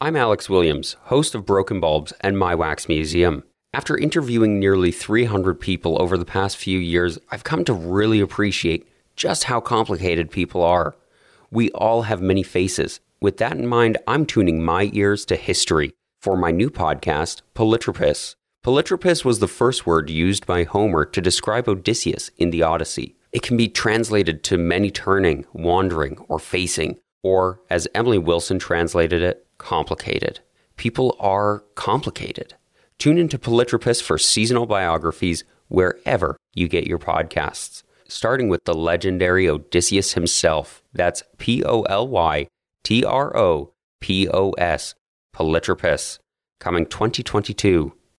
I'm Alex Williams, host of Broken Bulbs and My Wax Museum. After interviewing nearly 300 people over the past few years, I've come to really appreciate just how complicated people are. We all have many faces. With that in mind, I'm tuning my ears to history for my new podcast, Polytropos. Polytropos was the first word used by Homer to describe Odysseus in the Odyssey. It can be translated to many turning, wandering, or facing, or, as Emily Wilson translated it, complicated. People are complicated. Tune into Polytropos for seasonal biographies wherever you get your podcasts, starting with the legendary Odysseus himself. That's P O L Y T R O P O S, Polytropos, coming 2022.